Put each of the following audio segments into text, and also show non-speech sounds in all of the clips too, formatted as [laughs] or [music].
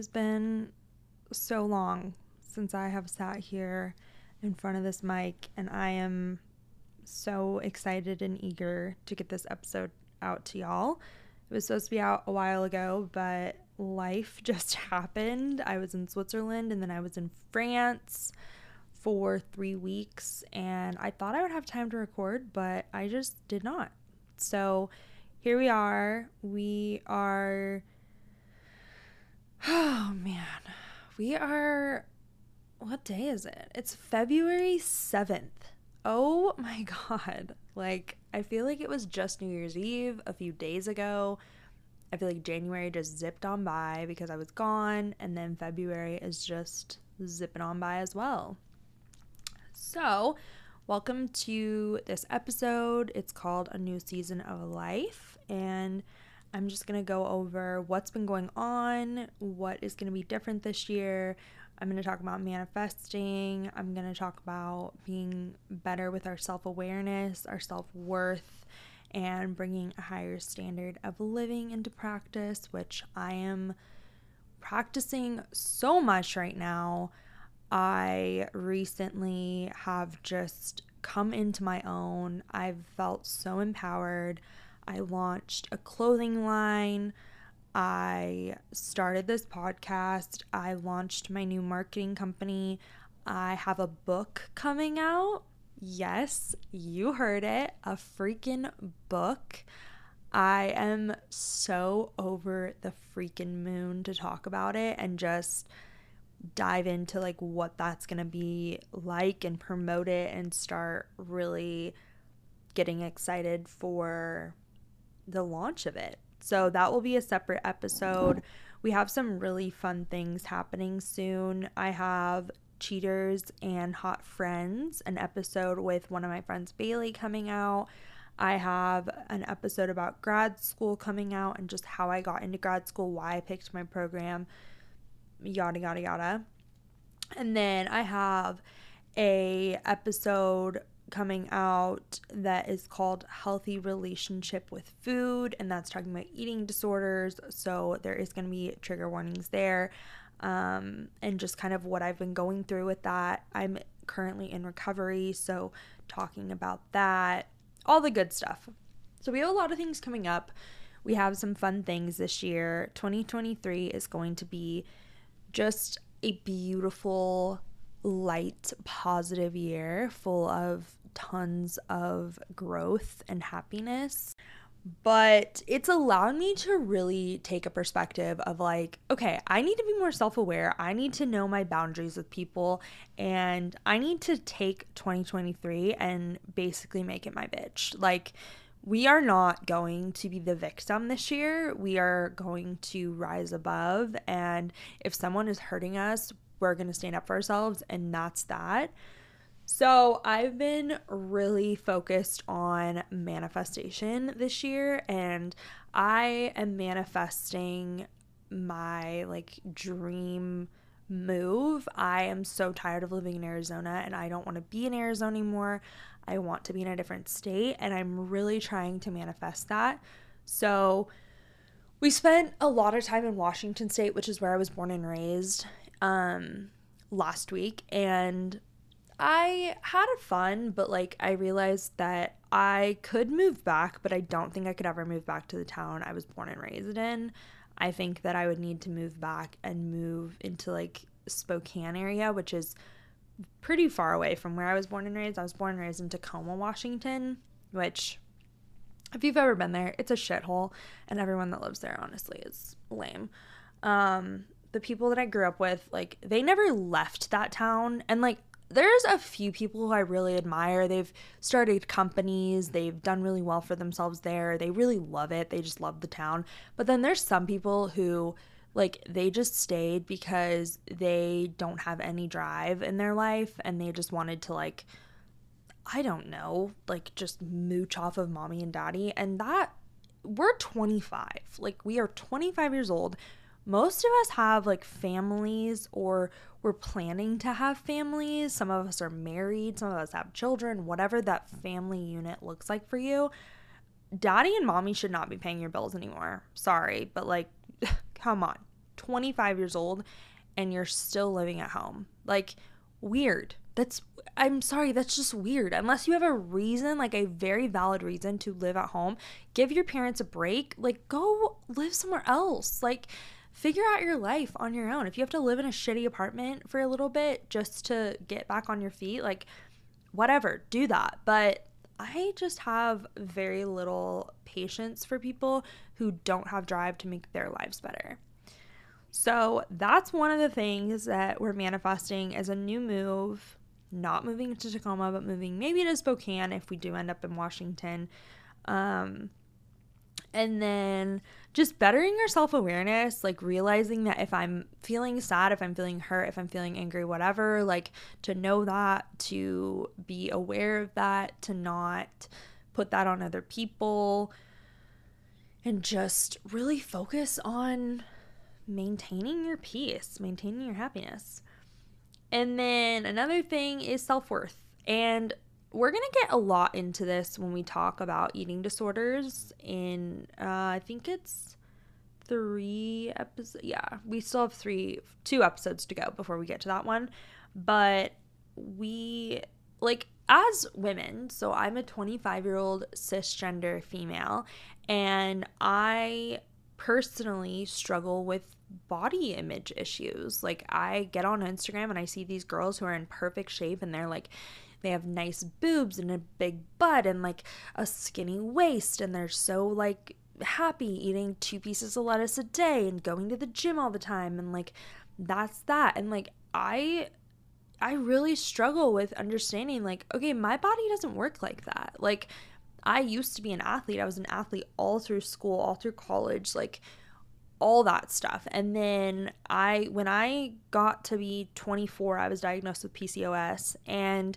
has been so long since I have sat here in front of this mic, and I am so excited and eager to get this episode out to y'all. It was supposed to be out a while ago, but life [laughs] just happened. I was in Switzerland and then I was in France for three weeks, and I thought I would have time to record, but I just did not. So here we are. We are. Oh man. We are. What day is it? It's February 7th. Oh my [laughs] God. Like, I feel like it was just New Year's Eve a few days ago. I feel like January just zipped on by because I was gone, and then February is just zipping on by as well. So, welcome to this episode. It's called A New Season of Life, and I'm just going to go over what's been going on, what is going to be different this year. I'm going to talk about manifesting. I'm going to talk about being better with our self awareness, our self worth, and bringing a higher standard of living into practice, which I am practicing so much right now. I recently have just come into my own. I've felt so empowered. I launched a clothing line. I started this podcast. I launched my new marketing company. I have a book coming out. Yes, you heard it. A freaking book. I am so over the freaking moon to talk about it and just dive into like what that's going to be like and promote it and start really getting excited for the launch of it. So that will be a separate episode. We have some really fun things happening soon. I have Cheaters and Hot Friends, an episode with one of my friends, Bailey, coming out. I have an episode about grad school coming out and just how I got into grad school, why I picked my program, yada yada yada. And then I have a episode coming out that is called Healthy Relationship with Food, and that's talking about eating disorders. So there is going to be trigger warnings there, um, and just kind of what I've been going through with that. I'm currently in recovery, so talking about that, all the good stuff. So we have a lot of things coming up. We have some fun things this year. 2023 is going to be just a beautiful, light, positive year full of tons of growth and happiness. But it's allowed me to really take a perspective of like, okay, I need to be more self aware. I need to know my boundaries with people. And I need to take 2023 and basically make it my bitch. Like, we are not going to be the victim this year. We are going to rise above. And if someone is hurting us, we're going to stand up for ourselves. And that's that. So, I've been really focused on manifestation this year, and I am manifesting my like dream move. I am so tired of living in Arizona and I don't want to be in Arizona anymore. I want to be in a different state, and I'm really trying to manifest that. So, we spent a lot of time in Washington State, which is where I was born and raised, um, last week, and I had fun, but like I realized that I could move back, but I don't think I could ever move back to the town I was born and raised in. I think that I would need to move back and move into like Spokane area, which is pretty far away from where I was born and raised. I was born and raised in Tacoma, Washington, which if you've ever been there, it's a shithole and everyone that lives there honestly is lame. Um the people that I grew up with, like they never left that town and like there's a few people who I really admire. They've started companies, they've done really well for themselves there. They really love it. They just love the town. But then there's some people who like they just stayed because they don't have any drive in their life and they just wanted to like I don't know, like just mooch off of mommy and daddy and that we're 25. Like we are 25 years old. Most of us have like families or we're planning to have families. Some of us are married, some of us have children, whatever that family unit looks like for you. Daddy and mommy should not be paying your bills anymore. Sorry, but like, [laughs] come on. 25 years old and you're still living at home. Like, weird. That's, I'm sorry, that's just weird. Unless you have a reason, like a very valid reason to live at home, give your parents a break. Like, go live somewhere else. Like, figure out your life on your own. If you have to live in a shitty apartment for a little bit just to get back on your feet, like, whatever, do that. But I just have very little patience for people who don't have drive to make their lives better. So that's one of the things that we're manifesting as a new move. Not moving to Tacoma, but moving maybe to Spokane if we do end up in Washington. Um, and then just bettering your self awareness, like realizing that if I'm feeling sad, if I'm feeling hurt, if I'm feeling angry, whatever, like to know that, to be aware of that, to not put that on other people, and just really focus on maintaining your peace, maintaining your happiness. And then another thing is self worth. And we're going to get a lot into this when we talk about eating disorders in, uh, I think it's three episodes. Yeah, we still have three, two episodes to go before we get to that one. But we, like, as women, so I'm a 25 year old cisgender female, and I personally struggle with body image issues. Like I get on Instagram and I see these girls who are in perfect shape and they're like they have nice boobs and a big butt and like a skinny waist and they're so like happy eating two pieces of lettuce a day and going to the gym all the time and like that's that. And like I I really struggle with understanding like okay, my body doesn't work like that. Like I used to be an athlete. I was an athlete all through school, all through college, like all that stuff. And then I when I got to be 24, I was diagnosed with PCOS and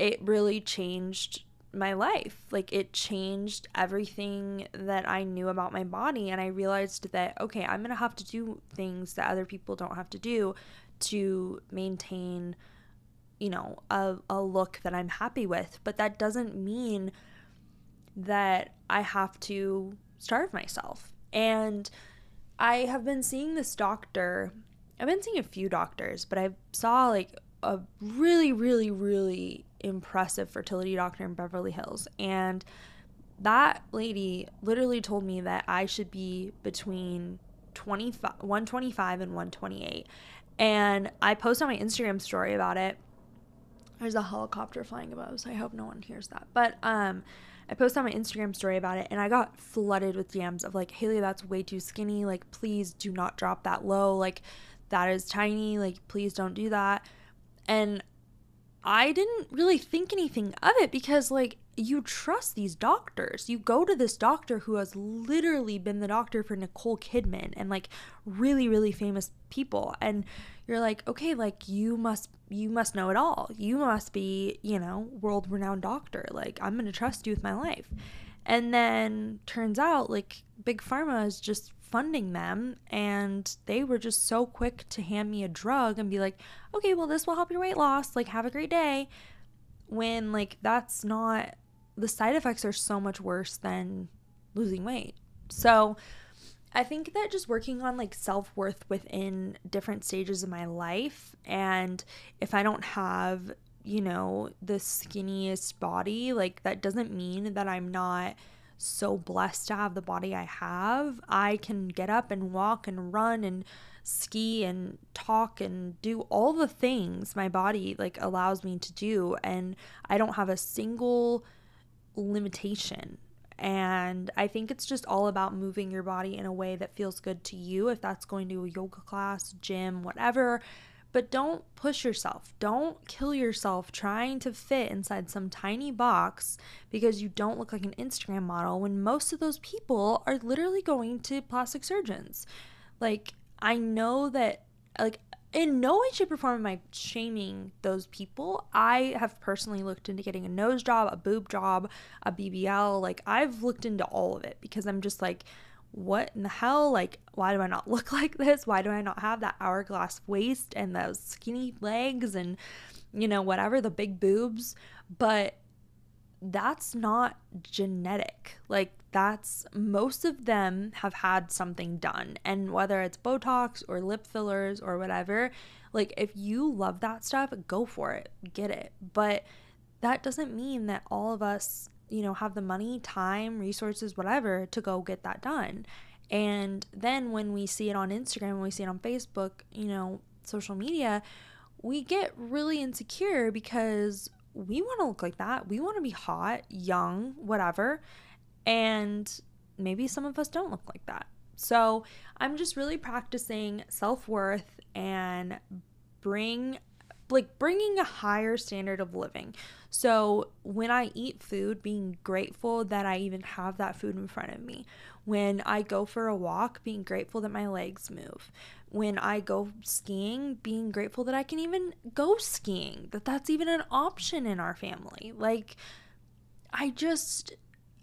it really changed my life. Like it changed everything that I knew about my body and I realized that okay, I'm going to have to do things that other people don't have to do to maintain you know, a, a look that I'm happy with. But that doesn't mean that I have to starve myself. And I have been seeing this doctor. I've been seeing a few doctors, but I saw like a really, really, really impressive fertility doctor in Beverly Hills. And that lady literally told me that I should be between 25, 125 and 128. And I posted on my Instagram story about it. There's a helicopter flying above, so I hope no one hears that. But um, I posted on my Instagram story about it and I got flooded with DMs of like, Haley, that's way too skinny. Like, please do not drop that low. Like, that is tiny. Like, please don't do that. And I didn't really think anything of it because, like, you trust these doctors. You go to this doctor who has literally been the doctor for Nicole Kidman and like really, really famous people. And you're like, okay, like you must you must know it all. You must be, you know, world renowned doctor. Like I'm gonna trust you with my life. And then turns out like Big Pharma is just funding them and they were just so quick to hand me a drug and be like, okay, well this will help your weight loss. Like have a great day. When like that's not the side effects are so much worse than losing weight. So I think that just working on like self worth within different stages of my life, and if I don't have, you know, the skinniest body, like that doesn't mean that I'm not so blessed to have the body I have. I can get up and walk and run and ski and talk and do all the things my body like allows me to do and I don't have a single limitation. And I think it's just all about moving your body in a way that feels good to you, if that's going to a yoga class, gym, whatever. But don't push yourself. Don't kill yourself trying to fit inside some tiny box because you don't look like an Instagram model when most of those people are literally going to plastic surgeons. Like, I know that, like, in no way, shape, or form am I shaming those people. I have personally looked into getting a nose job, a boob job, a BBL. Like, I've looked into all of it because I'm just like, what in the hell? Like, why do I not [laughs] look like this? Why do I not have that hourglass waist and those skinny legs and, you know, whatever, the big boobs? But that's not genetic. Like, that's most of them have had something done. And whether it's Botox or lip fillers or whatever, like, if you love that stuff, go for it, get it. But that doesn't mean that all of us, you know, have the money, time, resources, whatever to go get that done. And then when we see it on Instagram, when we see it on Facebook, you know, social media, we get really insecure because we want to look like that. We want to be hot, young, whatever. And maybe some of us don't look like that. So I'm just really practicing self worth and bring like bringing a higher standard of living. So when I eat food, being grateful that I even have that food in front of me. When I go for a walk, being grateful that my legs move. When I go skiing, being grateful that I can even go skiing, that that's even an option in our family. Like, I just,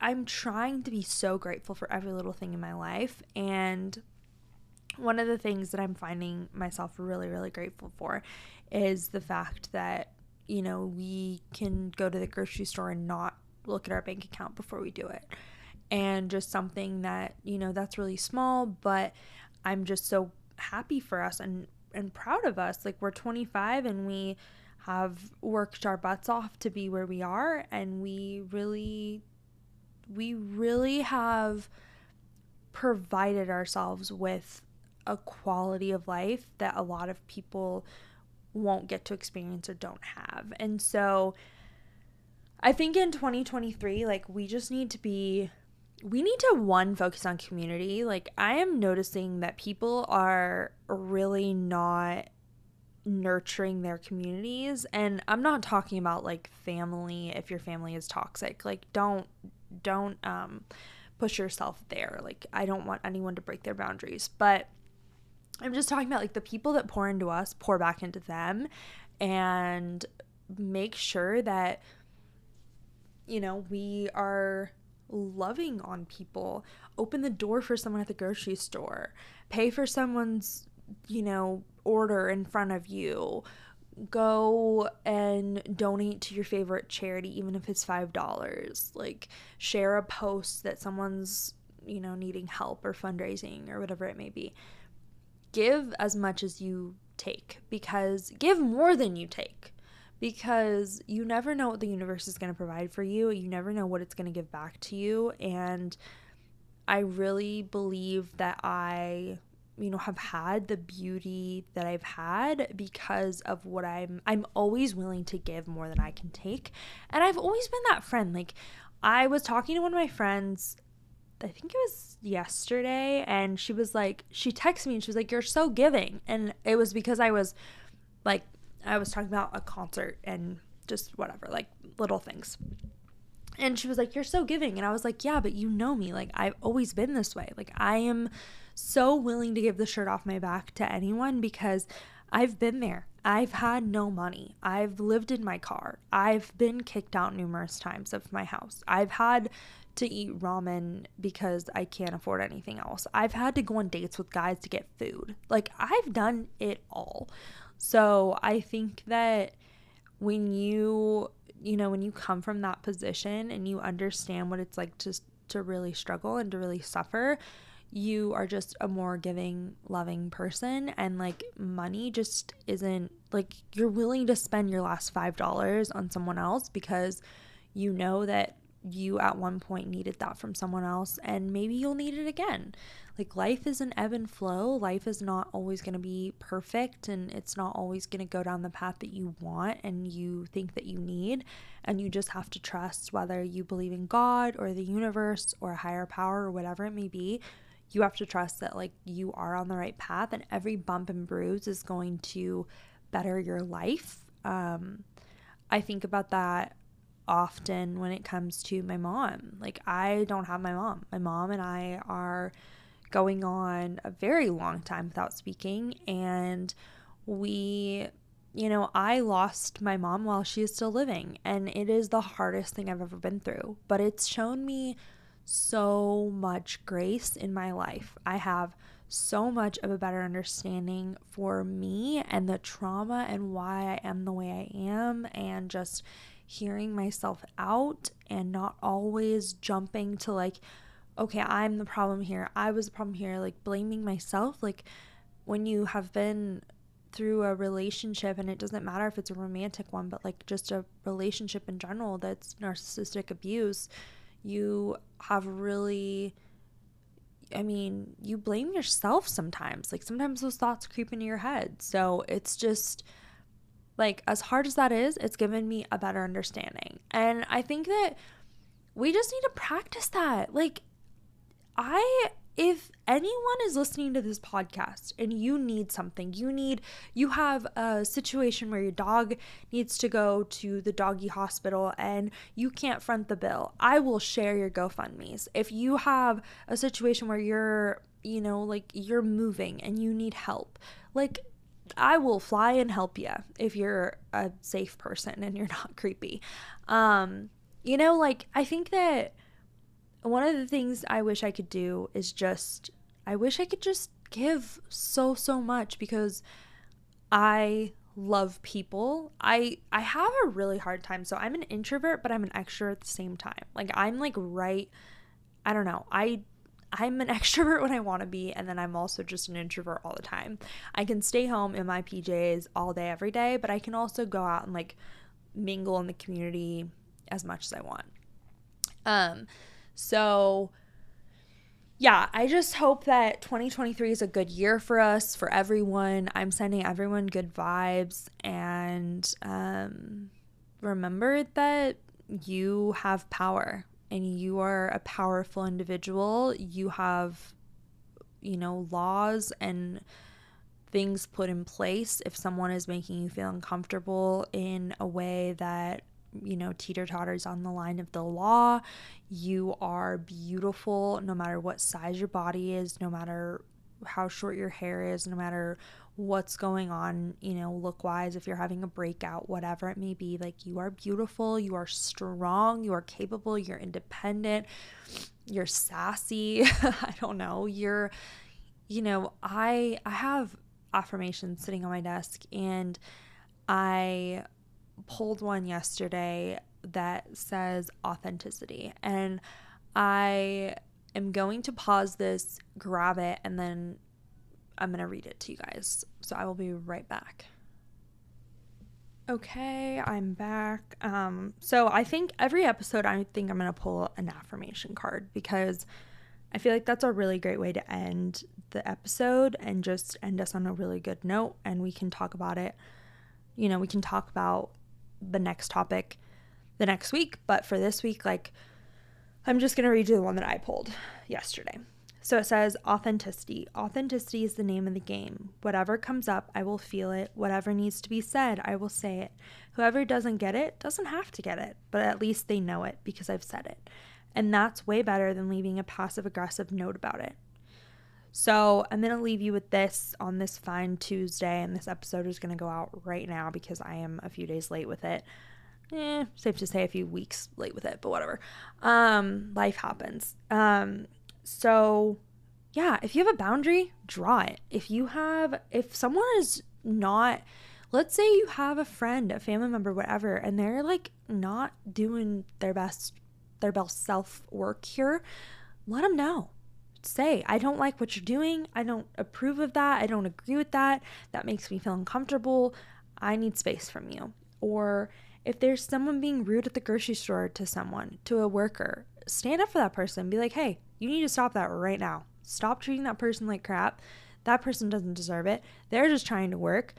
I'm trying to be so grateful for every little thing in my life. And one of the things that I'm finding myself really, really grateful for is the fact that, you know, we can go to the grocery store and not look at our bank account before we do it. And just something that, you know, that's really small, but I'm just so happy for us and and proud of us. Like we're 25 and we have worked our butts off to be where we are and we really we really have provided ourselves with a quality of life that a lot of people won't get to experience or don't have. And so I think in 2023, like we just need to be we need to one focus on community. Like I am noticing that people are really not nurturing their communities and I'm not talking about like family if your family is toxic. Like don't don't um push yourself there. Like I don't want anyone to break their boundaries, but I'm just talking about like the people that pour into us, pour back into them and make sure that you know, we are loving on people. Open the door for someone at the grocery store. Pay for someone's, you know, order in front of you. Go and donate to your favorite charity even if it's $5. Like share a post that someone's, you know, needing help or fundraising or whatever it may be give as much as you take because give more than you take because you never know what the universe is going to provide for you. You never know what it's going to give back to you. And I really believe that I, you know, have had the beauty that I've had because of what I'm I'm always willing to give more than I can take. And I've always been that friend. Like I was talking to one of my friends I think it was yesterday, and she was like, she texted me and she was like, You're so giving. And it was because I was like, I was talking about a concert and just whatever, like little things. And she was like, You're so giving. And I was like, Yeah, but you know me. Like, I've always been this way. Like, I am so willing to give the shirt off my back to anyone because I've been there. I've had no money. I've lived in my car. I've been kicked out numerous times of my house. I've had to eat ramen because I can't afford anything else. I've had to go on dates with guys to get food. Like, I've done it all. So, I think that when you, you know, when you come from that position and you understand what it's like to to really struggle and to really suffer, you are just a more giving, loving person and like money just isn't like you're willing to spend your last $5 on someone else because you know that you at one point needed that from someone else and maybe you'll need it again. Like life is an ebb and flow. Life is not always going to be perfect and it's not always going to go down the path that you want and you think that you need. And you just have to trust whether you believe in God or the universe or a higher power or whatever it may be. You have to trust that like you are on the right path and every bump and bruise is going to better your life. Um, I think about that often when it comes to my mom. Like, I don't have my mom. My mom and I are going on a very long time without speaking. And we, you know, I lost my mom while she is still living. And it is the hardest thing I've ever been through. But it's shown me so much grace in my life. I have so much of a better understanding for me and the trauma and why I am the way I am and just hearing myself out and not always jumping to like, okay, I'm the problem here. I was the problem here. Like blaming myself. Like when you have been through a relationship and it doesn't matter if it's a romantic one but like just a relationship in general that's narcissistic abuse you have really I mean, you blame yourself sometimes. Like sometimes those thoughts creep into your head. So it's just like as hard as that is, it's given me a better understanding. And I think that we just need to practice that. Like I if anyone is listening to this podcast and you need something, you need, you have a situation where your dog needs to go to the doggy hospital and you can't front the bill, I will share your GoFundMe's. If you have a situation where you're, you know, like you're moving and you need help, like I will fly and help you if you're a safe person and you're [laughs] not creepy. Um, you know, like I think that one of the things I wish I could do is just, I wish I could just give so, so much because I love people. I I have a really hard time. So I'm an introvert, but I'm an extrovert at the same time. Like I'm like right I don't know. I I'm an [laughs] extrovert when I want to be and then I'm also just an introvert all the time. I can stay home in my PJs all day every day, but I can also go out and like mingle in the community as much as I want. Um so, yeah, I just hope that 2023 is a good year for us, for everyone. I'm sending everyone good vibes and um, remember that you have power and you are a powerful individual. You have, you know, laws and things put in place if someone is making you feel uncomfortable in a way that you know, teeter totters on the line of the law. You are beautiful no matter what size your body is, no matter how short your hair is, no matter what's going on, you know, look wise, if you're having a breakout, whatever it may be. Like, you are beautiful, you are strong, you are capable, you're independent, you're sassy. [laughs] I don't know. You're, you know, I I have affirmations sitting on my desk and I pulled one yesterday that says authenticity. And I am going to pause this, grab it, and then I'm going to read it to you guys. So I will be right back. Okay, I'm back. Um, so I think every episode, I think I'm going to pull an affirmation card because I feel like that's a really great way to end the episode and just end us on a really good note. And we can talk about it. You know, we can talk about the next topic the next week. But for this week, like, I'm just going to read you the one that I pulled yesterday. So it says authenticity. Authenticity is the name of the game. Whatever comes up, I will feel it. Whatever needs to be said, I will say it. Whoever doesn't get it doesn't have to get it, but at least they know it because I've said it. And that's way better than leaving a passive aggressive note about it. So I'm going to leave you with this on this fine Tuesday, and this episode is going to go out right now because I am a few days late with it. Eh, safe to say a few weeks late with it, but whatever. Um, life happens. Um, so yeah, if you have a boundary, draw it. If you have, if someone is not, let's say you have a friend, a family member, whatever, and they're like not doing their best, their best self work here, let them know say, I don't like what you're doing. I don't approve of that. I don't agree with that. That makes me feel uncomfortable. I need space from you. Or if there's someone being rude at the grocery store to someone, to a worker, stand up for that person. Be like, hey, you need to stop that right now. Stop treating that person like crap. That person doesn't deserve it. They're just trying to work.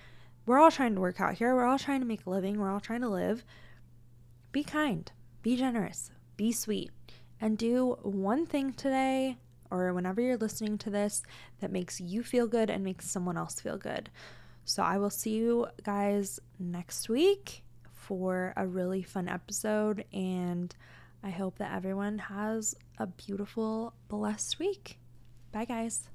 We're all trying to work out here. We're all trying to make a living. We're all trying to live. Be kind. Be generous. Be sweet. And do one thing today or whenever you're listening to this that makes you feel good and makes someone else feel good. So I will see you guys next week for a really fun episode and I hope that everyone has a beautiful blessed week. Bye guys.